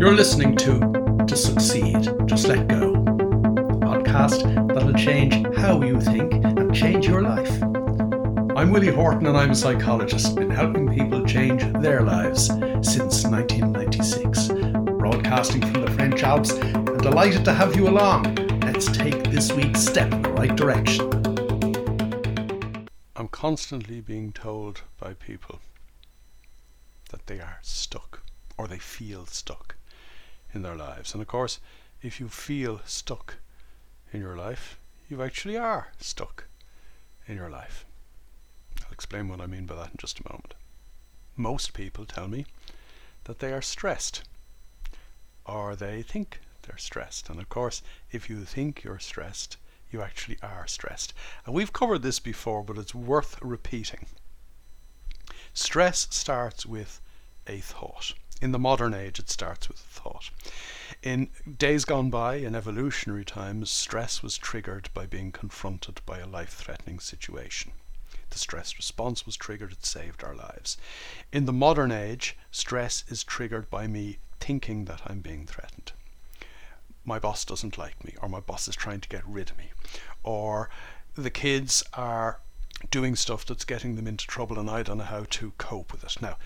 You're listening to To Succeed, Just Let Go, podcast that'll change how you think and change your life. I'm Willie Horton and I'm a psychologist, been helping people change their lives since 1996. Broadcasting from the French Alps and delighted to have you along. Let's take this week's step in the right direction. I'm constantly being told by people that they are stuck or they feel stuck in their lives. And of course, if you feel stuck in your life, you actually are stuck in your life. I'll explain what I mean by that in just a moment. Most people tell me that they are stressed or they think they're stressed. And of course, if you think you're stressed, you actually are stressed. And we've covered this before, but it's worth repeating. Stress starts with a thought. In the modern age, it starts with thought. In days gone by, in evolutionary times, stress was triggered by being confronted by a life threatening situation. The stress response was triggered, it saved our lives. In the modern age, stress is triggered by me thinking that I'm being threatened. My boss doesn't like me, or my boss is trying to get rid of me, or the kids are doing stuff that's getting them into trouble and I don't know how to cope with it. Now,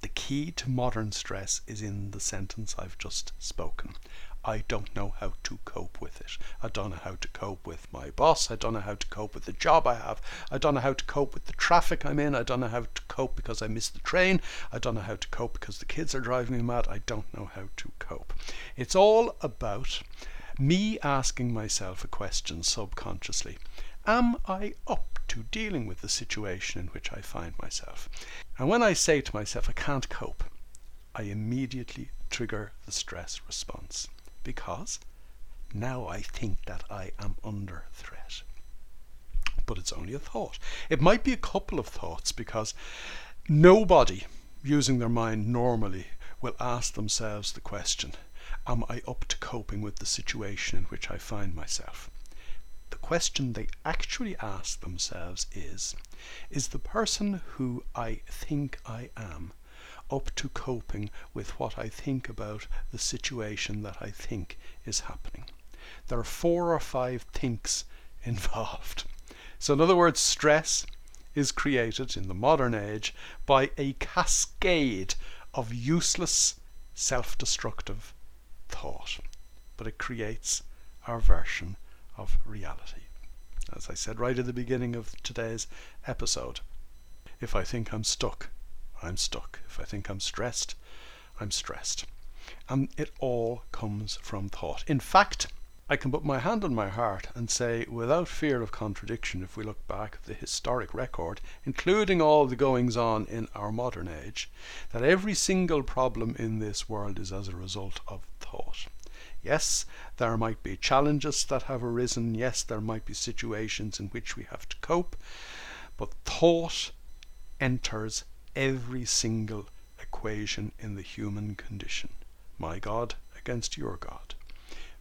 the key to modern stress is in the sentence I've just spoken. I don't know how to cope with it. I don't know how to cope with my boss. I don't know how to cope with the job I have. I don't know how to cope with the traffic I'm in. I don't know how to cope because I missed the train. I don't know how to cope because the kids are driving me mad. I don't know how to cope. It's all about me asking myself a question subconsciously Am I up to dealing with the situation in which I find myself? And when I say to myself, I can't cope, I immediately trigger the stress response because now I think that I am under threat. But it's only a thought. It might be a couple of thoughts because nobody using their mind normally will ask themselves the question Am I up to coping with the situation in which I find myself? Question they actually ask themselves is Is the person who I think I am up to coping with what I think about the situation that I think is happening? There are four or five thinks involved. So, in other words, stress is created in the modern age by a cascade of useless, self destructive thought. But it creates our version of reality. As I said right at the beginning of today's episode, if I think I'm stuck, I'm stuck. If I think I'm stressed, I'm stressed. And it all comes from thought. In fact, I can put my hand on my heart and say, without fear of contradiction, if we look back at the historic record, including all the goings on in our modern age, that every single problem in this world is as a result of thought. Yes, there might be challenges that have arisen. Yes, there might be situations in which we have to cope. But thought enters every single equation in the human condition. My God against your God.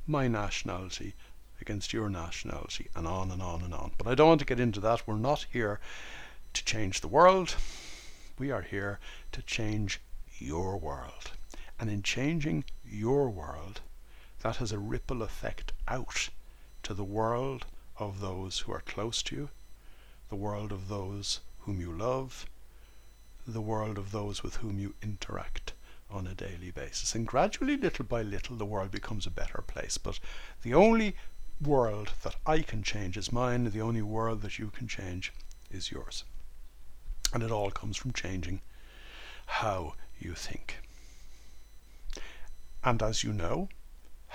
My nationality against your nationality, and on and on and on. But I don't want to get into that. We're not here to change the world. We are here to change your world. And in changing your world, that has a ripple effect out to the world of those who are close to you, the world of those whom you love, the world of those with whom you interact on a daily basis. And gradually, little by little, the world becomes a better place. But the only world that I can change is mine, the only world that you can change is yours. And it all comes from changing how you think. And as you know,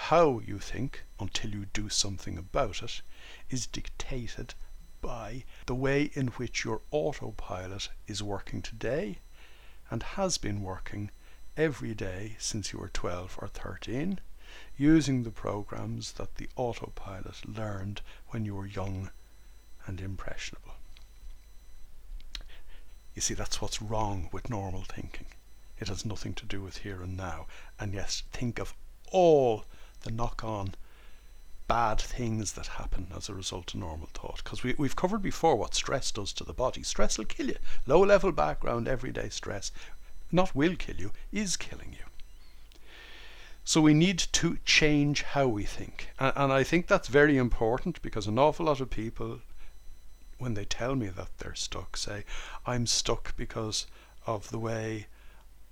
how you think until you do something about it is dictated by the way in which your autopilot is working today and has been working every day since you were 12 or 13, using the programs that the autopilot learned when you were young and impressionable. You see, that's what's wrong with normal thinking. It has nothing to do with here and now. And yes, think of all the knock on bad things that happen as a result of normal thought. Because we, we've covered before what stress does to the body. Stress will kill you. Low level background, everyday stress, not will kill you, is killing you. So we need to change how we think. And, and I think that's very important because an awful lot of people, when they tell me that they're stuck, say, I'm stuck because of the way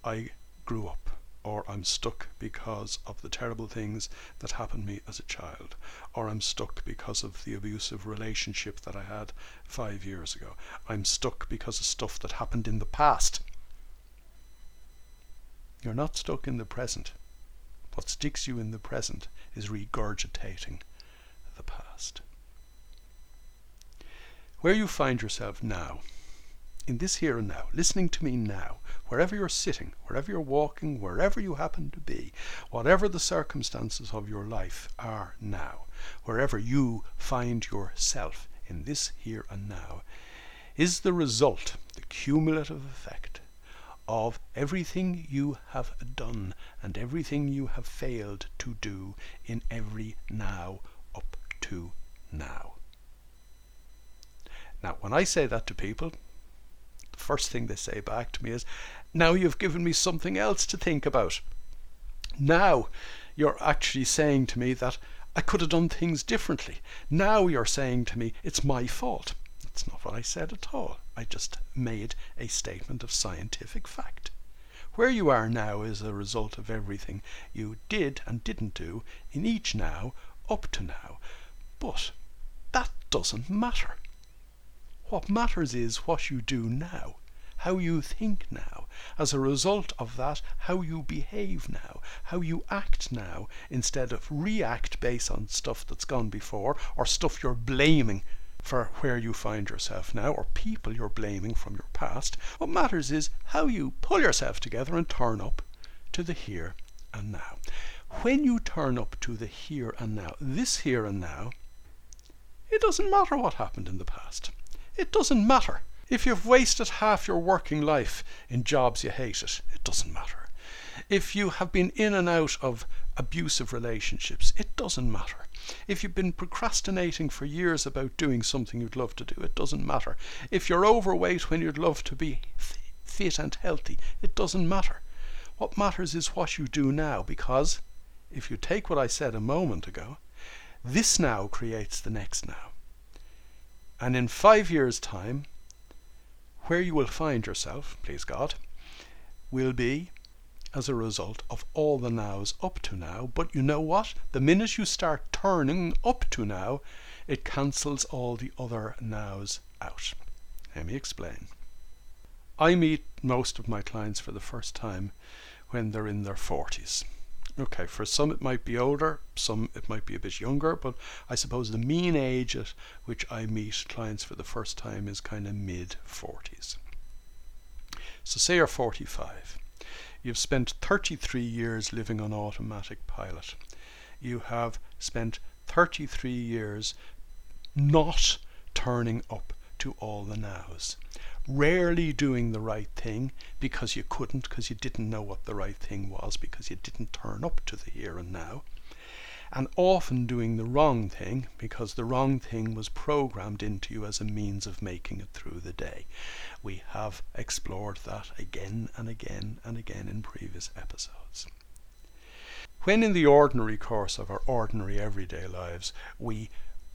I grew up or I'm stuck because of the terrible things that happened to me as a child, or I'm stuck because of the abusive relationship that I had five years ago. I'm stuck because of stuff that happened in the past. You're not stuck in the present. What sticks you in the present is regurgitating the past. Where you find yourself now in this here and now, listening to me now, wherever you're sitting, wherever you're walking, wherever you happen to be, whatever the circumstances of your life are now, wherever you find yourself in this here and now, is the result, the cumulative effect of everything you have done and everything you have failed to do in every now up to now. Now, when I say that to people, first thing they say back to me is, Now you've given me something else to think about. Now you're actually saying to me that I could have done things differently. Now you're saying to me it's my fault. That's not what I said at all. I just made a statement of scientific fact. Where you are now is a result of everything you did and didn't do in each now up to now. But that doesn't matter. What matters is what you do now, how you think now. As a result of that, how you behave now, how you act now, instead of react based on stuff that's gone before or stuff you're blaming for where you find yourself now or people you're blaming from your past. What matters is how you pull yourself together and turn up to the here and now. When you turn up to the here and now, this here and now, it doesn't matter what happened in the past. It doesn't matter. If you've wasted half your working life in jobs you hated, it doesn't matter. If you have been in and out of abusive relationships, it doesn't matter. If you've been procrastinating for years about doing something you'd love to do, it doesn't matter. If you're overweight when you'd love to be fit and healthy, it doesn't matter. What matters is what you do now, because if you take what I said a moment ago, this now creates the next now. And in five years' time, where you will find yourself, please God, will be as a result of all the nows up to now. But you know what? The minute you start turning up to now, it cancels all the other nows out. Let me explain. I meet most of my clients for the first time when they're in their 40s. Okay, for some it might be older, some it might be a bit younger, but I suppose the mean age at which I meet clients for the first time is kind of mid 40s. So, say you're 45. You've spent 33 years living on automatic pilot. You have spent 33 years not turning up to all the nows rarely doing the right thing because you couldn't, because you didn't know what the right thing was, because you didn't turn up to the here and now, and often doing the wrong thing because the wrong thing was programmed into you as a means of making it through the day. We have explored that again and again and again in previous episodes. When in the ordinary course of our ordinary everyday lives we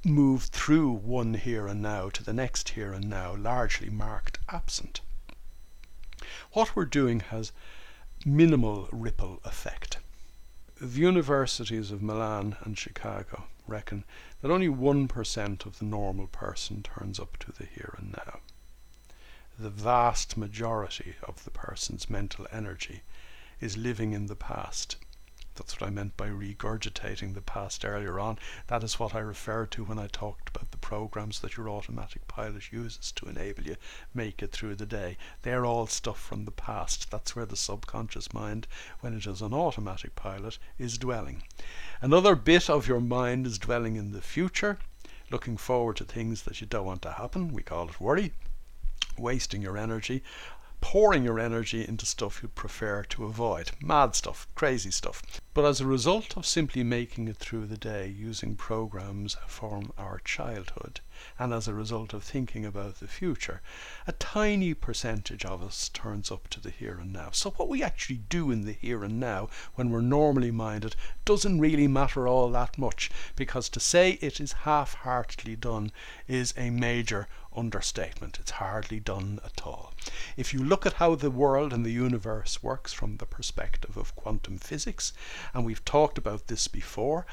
move through one here and now to the next here and now, largely marked absent. What we're doing has minimal ripple effect. The universities of Milan and Chicago reckon that only 1% of the normal person turns up to the here and now. The vast majority of the person's mental energy is living in the past that's what I meant by regurgitating the past earlier on. That is what I referred to when I talked about the programs that your automatic pilot uses to enable you make it through the day. They're all stuff from the past. That's where the subconscious mind, when it is an automatic pilot, is dwelling. Another bit of your mind is dwelling in the future, looking forward to things that you don't want to happen. We call it worry wasting your energy pouring your energy into stuff you'd prefer to avoid. Mad stuff, crazy stuff. But as a result of simply making it through the day using programs from our childhood, and as a result of thinking about the future, a tiny percentage of us turns up to the here and now. So, what we actually do in the here and now when we're normally minded doesn't really matter all that much because to say it is half heartedly done is a major understatement. It's hardly done at all. If you look at how the world and the universe works from the perspective of quantum physics, and we've talked about this before,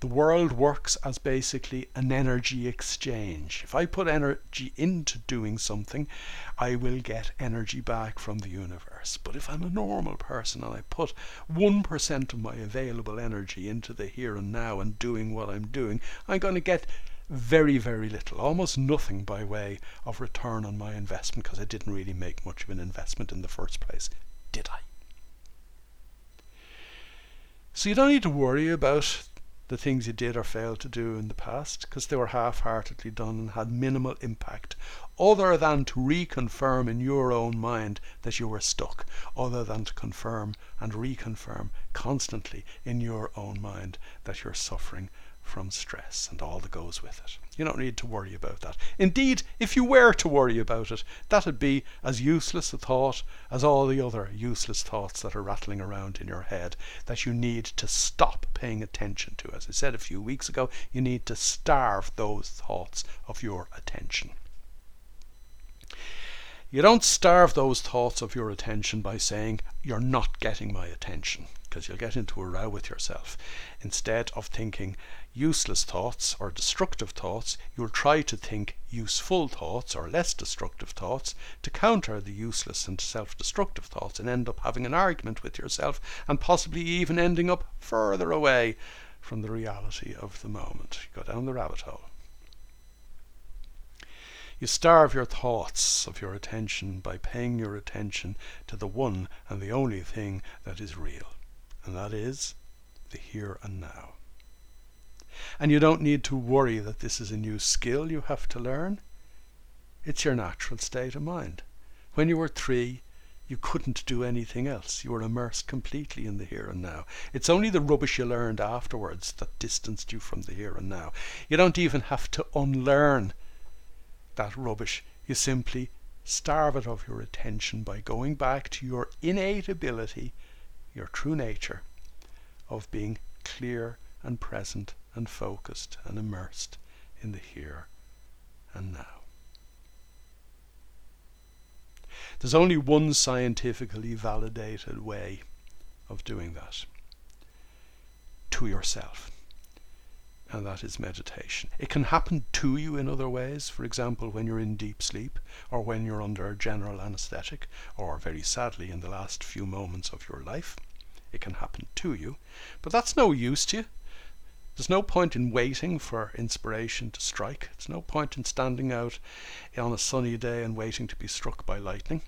the world works as basically an energy exchange. If I put energy into doing something, I will get energy back from the universe. But if I'm a normal person and I put 1% of my available energy into the here and now and doing what I'm doing, I'm going to get very, very little, almost nothing by way of return on my investment because I didn't really make much of an investment in the first place, did I? So you don't need to worry about the things you did or failed to do in the past because they were half heartedly done and had minimal impact other than to reconfirm in your own mind that you were stuck, other than to confirm and reconfirm constantly in your own mind that you're suffering from stress and all that goes with it. You don't need to worry about that. Indeed, if you were to worry about it, that'd be as useless a thought as all the other useless thoughts that are rattling around in your head that you need to stop paying attention to. As I said a few weeks ago, you need to starve those thoughts of your attention. You don't starve those thoughts of your attention by saying, You're not getting my attention, because you'll get into a row with yourself. Instead of thinking, useless thoughts or destructive thoughts, you'll try to think useful thoughts or less destructive thoughts to counter the useless and self destructive thoughts and end up having an argument with yourself and possibly even ending up further away from the reality of the moment. You go down the rabbit hole. You starve your thoughts of your attention by paying your attention to the one and the only thing that is real, and that is the here and now. And you don't need to worry that this is a new skill you have to learn. It's your natural state of mind. When you were three, you couldn't do anything else. You were immersed completely in the here and now. It's only the rubbish you learned afterwards that distanced you from the here and now. You don't even have to unlearn that rubbish. You simply starve it of your attention by going back to your innate ability, your true nature, of being clear and present and focused and immersed in the here and now. There's only one scientifically validated way of doing that to yourself, and that is meditation. It can happen to you in other ways, for example, when you're in deep sleep, or when you're under a general anesthetic, or very sadly, in the last few moments of your life. It can happen to you, but that's no use to you there's no point in waiting for inspiration to strike. There's no point in standing out on a sunny day and waiting to be struck by lightning.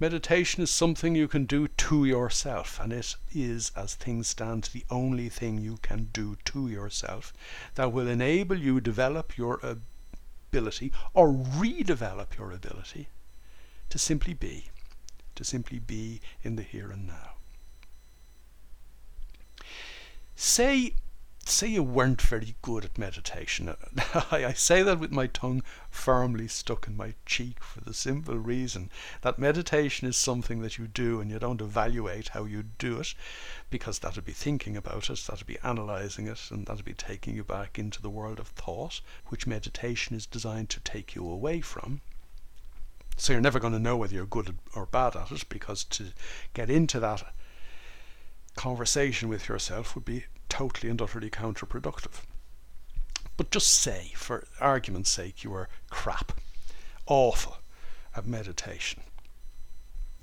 Meditation is something you can do to yourself, and it is, as things stand, the only thing you can do to yourself that will enable you develop your ability or redevelop your ability to simply be, to simply be in the here and now. Say say you weren't very good at meditation. I say that with my tongue firmly stuck in my cheek for the simple reason that meditation is something that you do and you don't evaluate how you do it because that would be thinking about it, that would be analyzing it, and that would be taking you back into the world of thought, which meditation is designed to take you away from. So you're never going to know whether you're good or bad at it because to get into that conversation with yourself would be totally and utterly counterproductive. But just say, for argument's sake, you are crap, awful at meditation.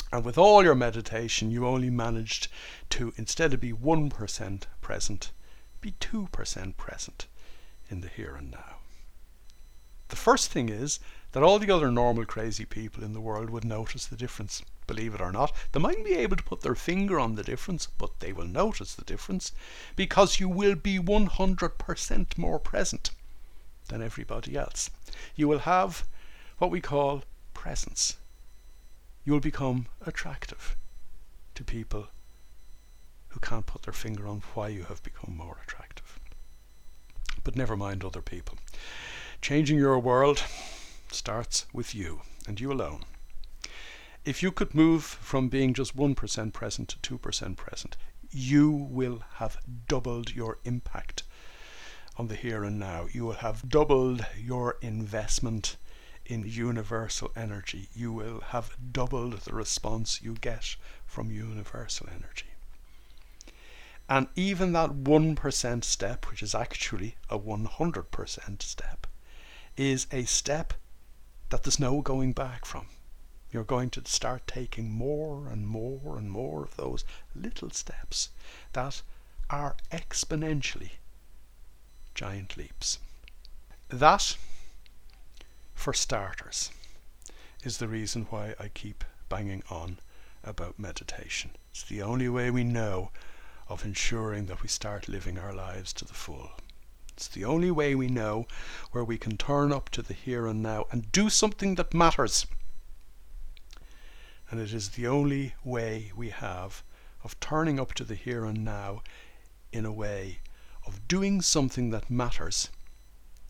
And with all your meditation, you only managed to, instead of be 1% present, be 2% present in the here and now. The first thing is that all the other normal crazy people in the world would notice the difference believe it or not. They mightn't be able to put their finger on the difference, but they will notice the difference because you will be 100% more present than everybody else. You will have what we call presence. You will become attractive to people who can't put their finger on why you have become more attractive. But never mind other people. Changing your world starts with you and you alone. If you could move from being just 1% present to 2% present, you will have doubled your impact on the here and now. You will have doubled your investment in universal energy. You will have doubled the response you get from universal energy. And even that 1% step, which is actually a 100% step, is a step that there's no going back from. You're going to start taking more and more and more of those little steps that are exponentially giant leaps. That, for starters, is the reason why I keep banging on about meditation. It's the only way we know of ensuring that we start living our lives to the full. It's the only way we know where we can turn up to the here and now and do something that matters. And it is the only way we have of turning up to the here and now in a way of doing something that matters,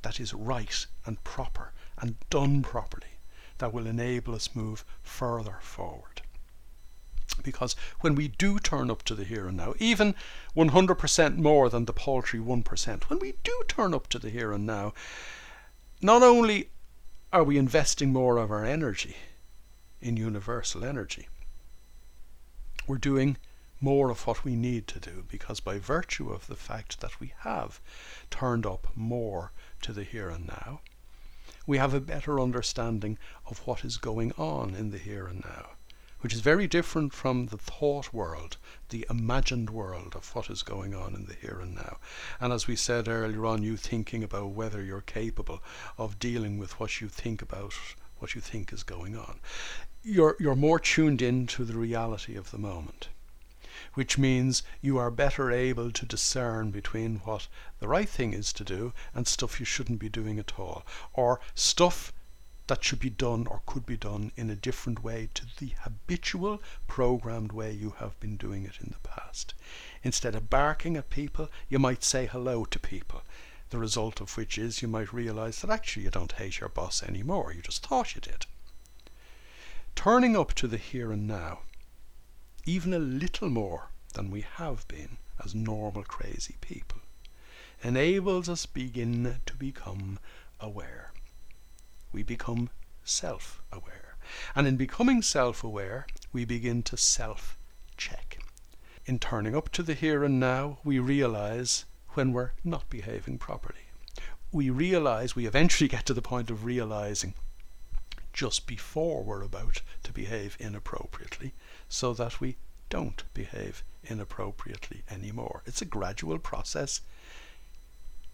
that is right and proper and done properly, that will enable us move further forward. Because when we do turn up to the here and now, even 100% more than the paltry 1%, when we do turn up to the here and now, not only are we investing more of our energy in universal energy, we're doing more of what we need to do because by virtue of the fact that we have turned up more to the here and now, we have a better understanding of what is going on in the here and now which is very different from the thought world, the imagined world of what is going on in the here and now. And as we said earlier on, you thinking about whether you're capable of dealing with what you think about what you think is going on. You're, you're more tuned in to the reality of the moment which means you are better able to discern between what the right thing is to do and stuff you shouldn't be doing at all, or stuff that should be done or could be done in a different way to the habitual programmed way you have been doing it in the past. Instead of barking at people, you might say hello to people. The result of which is you might realize that actually you don't hate your boss anymore, you just thought you did. Turning up to the here and now, even a little more than we have been as normal crazy people, enables us begin to become aware we become self aware. And in becoming self aware, we begin to self check. In turning up to the here and now, we realize when we're not behaving properly. We realize, we eventually get to the point of realizing just before we're about to behave inappropriately so that we don't behave inappropriately anymore. It's a gradual process.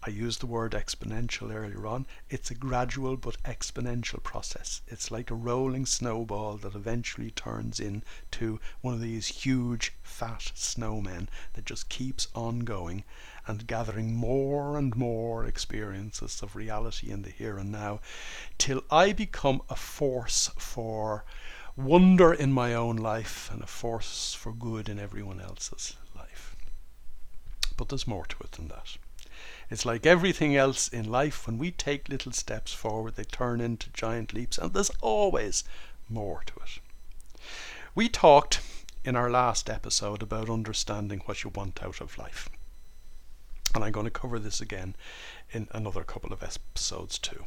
I used the word exponential earlier on. It's a gradual but exponential process. It's like a rolling snowball that eventually turns into one of these huge fat snowmen that just keeps on going and gathering more and more experiences of reality in the here and now till I become a force for wonder in my own life and a force for good in everyone else's life. But there's more to it than that. It's like everything else in life, when we take little steps forward, they turn into giant leaps, and there's always more to it. We talked in our last episode about understanding what you want out of life. And I'm going to cover this again in another couple of episodes too.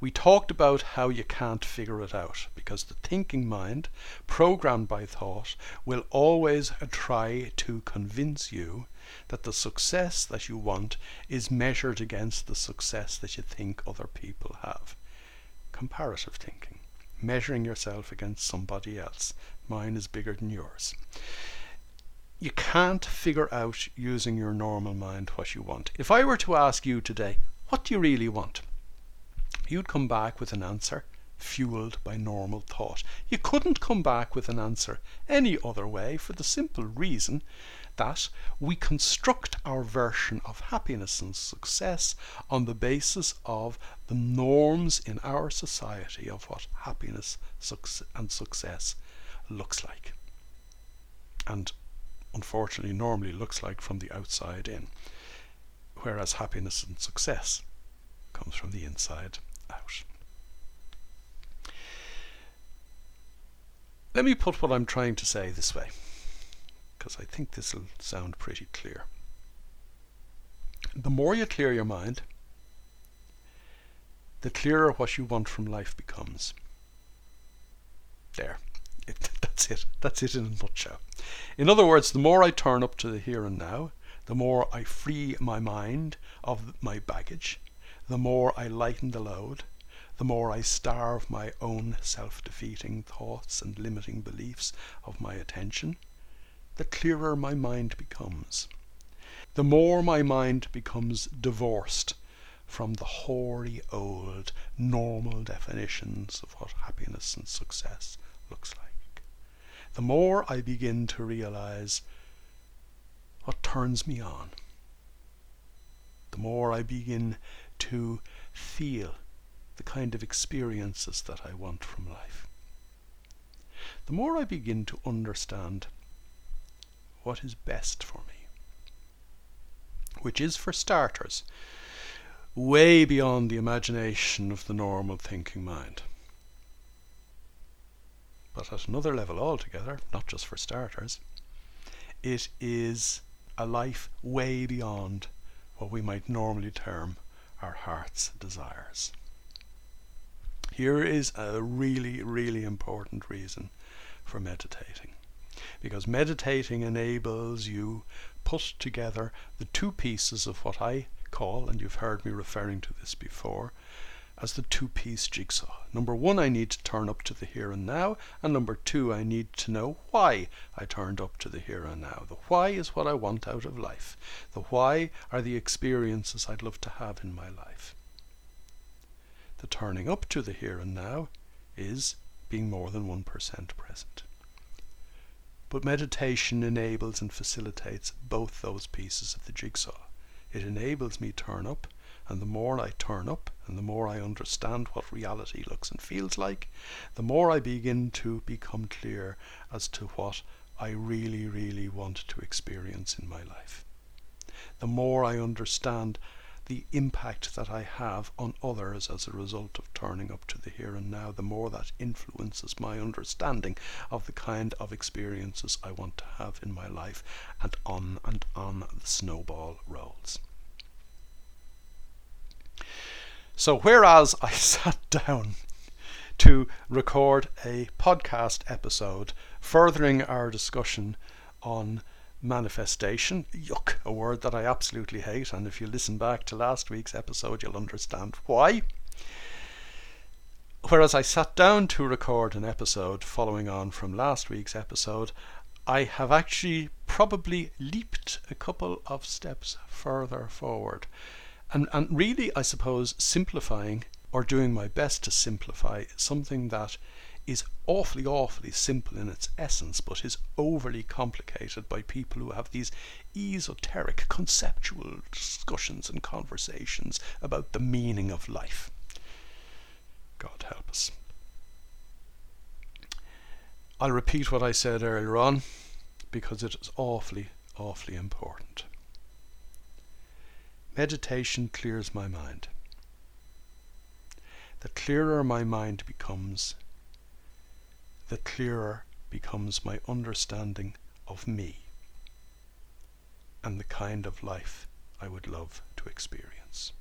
We talked about how you can't figure it out because the thinking mind, programmed by thought, will always try to convince you that the success that you want is measured against the success that you think other people have. Comparative thinking, measuring yourself against somebody else. Mine is bigger than yours. You can't figure out using your normal mind what you want. If I were to ask you today, what do you really want? You'd come back with an answer fueled by normal thought. You couldn't come back with an answer any other way for the simple reason that we construct our version of happiness and success on the basis of the norms in our society of what happiness and success looks like. And unfortunately, normally looks like from the outside in, whereas happiness and success comes from the inside out. Let me put what I'm trying to say this way, because I think this will sound pretty clear. The more you clear your mind, the clearer what you want from life becomes. There. It, that's it. That's it in a nutshell. In other words, the more I turn up to the here and now, the more I free my mind of my baggage, the more I lighten the load, the more I starve my own self defeating thoughts and limiting beliefs of my attention, the clearer my mind becomes. The more my mind becomes divorced from the hoary old normal definitions of what happiness and success looks like. The more I begin to realize what turns me on, the more I begin to feel the kind of experiences that I want from life. The more I begin to understand what is best for me, which is, for starters, way beyond the imagination of the normal thinking mind. But at another level altogether, not just for starters, it is a life way beyond what we might normally term our heart's desires. Here is a really, really important reason for meditating. Because meditating enables you put together the two pieces of what I call, and you've heard me referring to this before, as the two piece jigsaw. Number one, I need to turn up to the here and now, and number two, I need to know why I turned up to the here and now. The why is what I want out of life. The why are the experiences I'd love to have in my life. The turning up to the here and now is being more than 1% present. But meditation enables and facilitates both those pieces of the jigsaw. It enables me turn up, and the more I turn up, and the more I understand what reality looks and feels like, the more I begin to become clear as to what I really, really want to experience in my life. The more I understand the impact that I have on others as a result of turning up to the here and now, the more that influences my understanding of the kind of experiences I want to have in my life, and on and on the snowball rolls. So, whereas I sat down to record a podcast episode furthering our discussion on manifestation. Yuck, a word that I absolutely hate. And if you listen back to last week's episode, you'll understand why. Whereas I sat down to record an episode following on from last week's episode, I have actually probably leaped a couple of steps further forward. And, and really, I suppose, simplifying or doing my best to simplify something that is awfully, awfully simple in its essence, but is overly complicated by people who have these esoteric conceptual discussions and conversations about the meaning of life. God help us. I'll repeat what I said earlier on because it is awfully, awfully important. Meditation clears my mind. The clearer my mind becomes, the clearer becomes my understanding of me and the kind of life I would love to experience.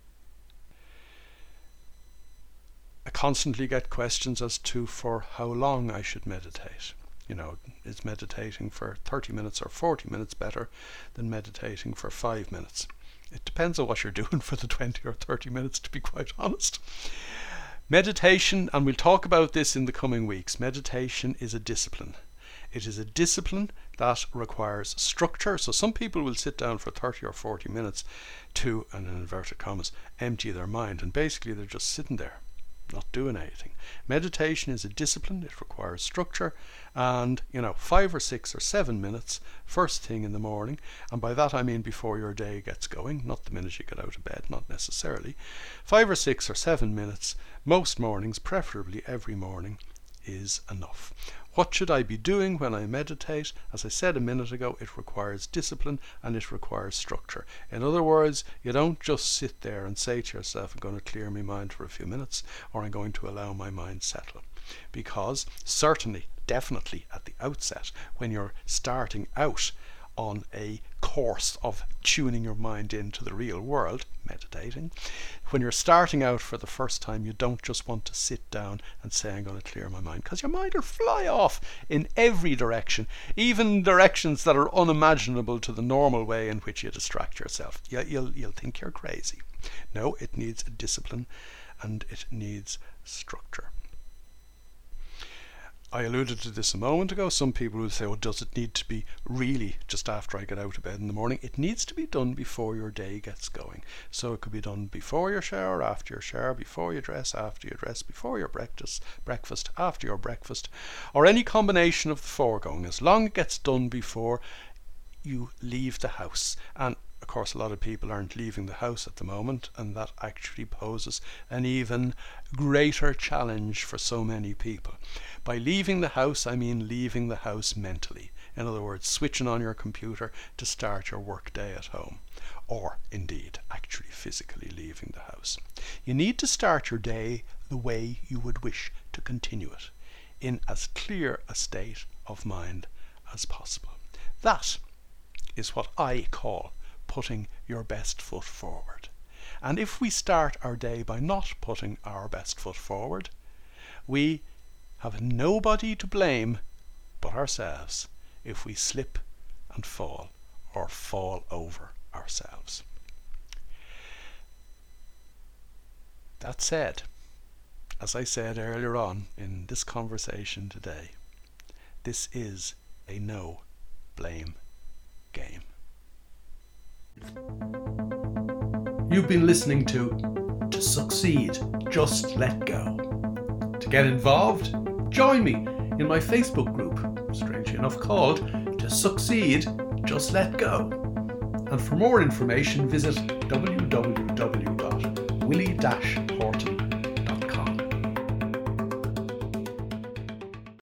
I constantly get questions as to for how long I should meditate. You know, is meditating for 30 minutes or 40 minutes better than meditating for 5 minutes? It depends on what you're doing for the 20 or 30 minutes, to be quite honest. Meditation, and we'll talk about this in the coming weeks, meditation is a discipline. It is a discipline that requires structure. So some people will sit down for 30 or 40 minutes to, and in inverted commas, empty their mind, and basically they're just sitting there not doing anything. Meditation is a discipline, it requires structure, and you know, five or six or seven minutes first thing in the morning, and by that I mean before your day gets going, not the minute you get out of bed, not necessarily. Five or six or seven minutes, most mornings, preferably every morning, is enough. What should I be doing when I meditate? As I said a minute ago, it requires discipline and it requires structure. In other words, you don't just sit there and say to yourself, I'm going to clear my mind for a few minutes or I'm going to allow my mind settle. Because certainly, definitely at the outset, when you're starting out on a course of tuning your mind into the real world, meditating. When you're starting out for the first time, you don't just want to sit down and say, I'm going to clear my mind, because your mind will fly off in every direction, even directions that are unimaginable to the normal way in which you distract yourself. You'll, you'll think you're crazy. No, it needs discipline and it needs structure. I alluded to this a moment ago. Some people will say, well, does it need to be really just after I get out of bed in the morning? It needs to be done before your day gets going. So it could be done before your shower, after your shower, before you dress, after you dress, before your breakfast, breakfast, after your breakfast, or any combination of the foregoing, as long as it gets done before you leave the house. And of course, a lot of people aren't leaving the house at the moment, and that actually poses an even greater challenge for so many people. By leaving the house, I mean leaving the house mentally. In other words, switching on your computer to start your work day at home, or indeed, actually physically leaving the house. You need to start your day the way you would wish to continue it, in as clear a state of mind as possible. That is what I call putting your best foot forward. And if we start our day by not putting our best foot forward, we have nobody to blame but ourselves if we slip and fall or fall over ourselves. That said, as I said earlier on in this conversation today, this is a no blame game. You've been listening to To Succeed, Just Let Go. To get involved, join me in my Facebook group, strangely enough called To Succeed, Just Let Go. And for more information, visit www.willie-horton.com.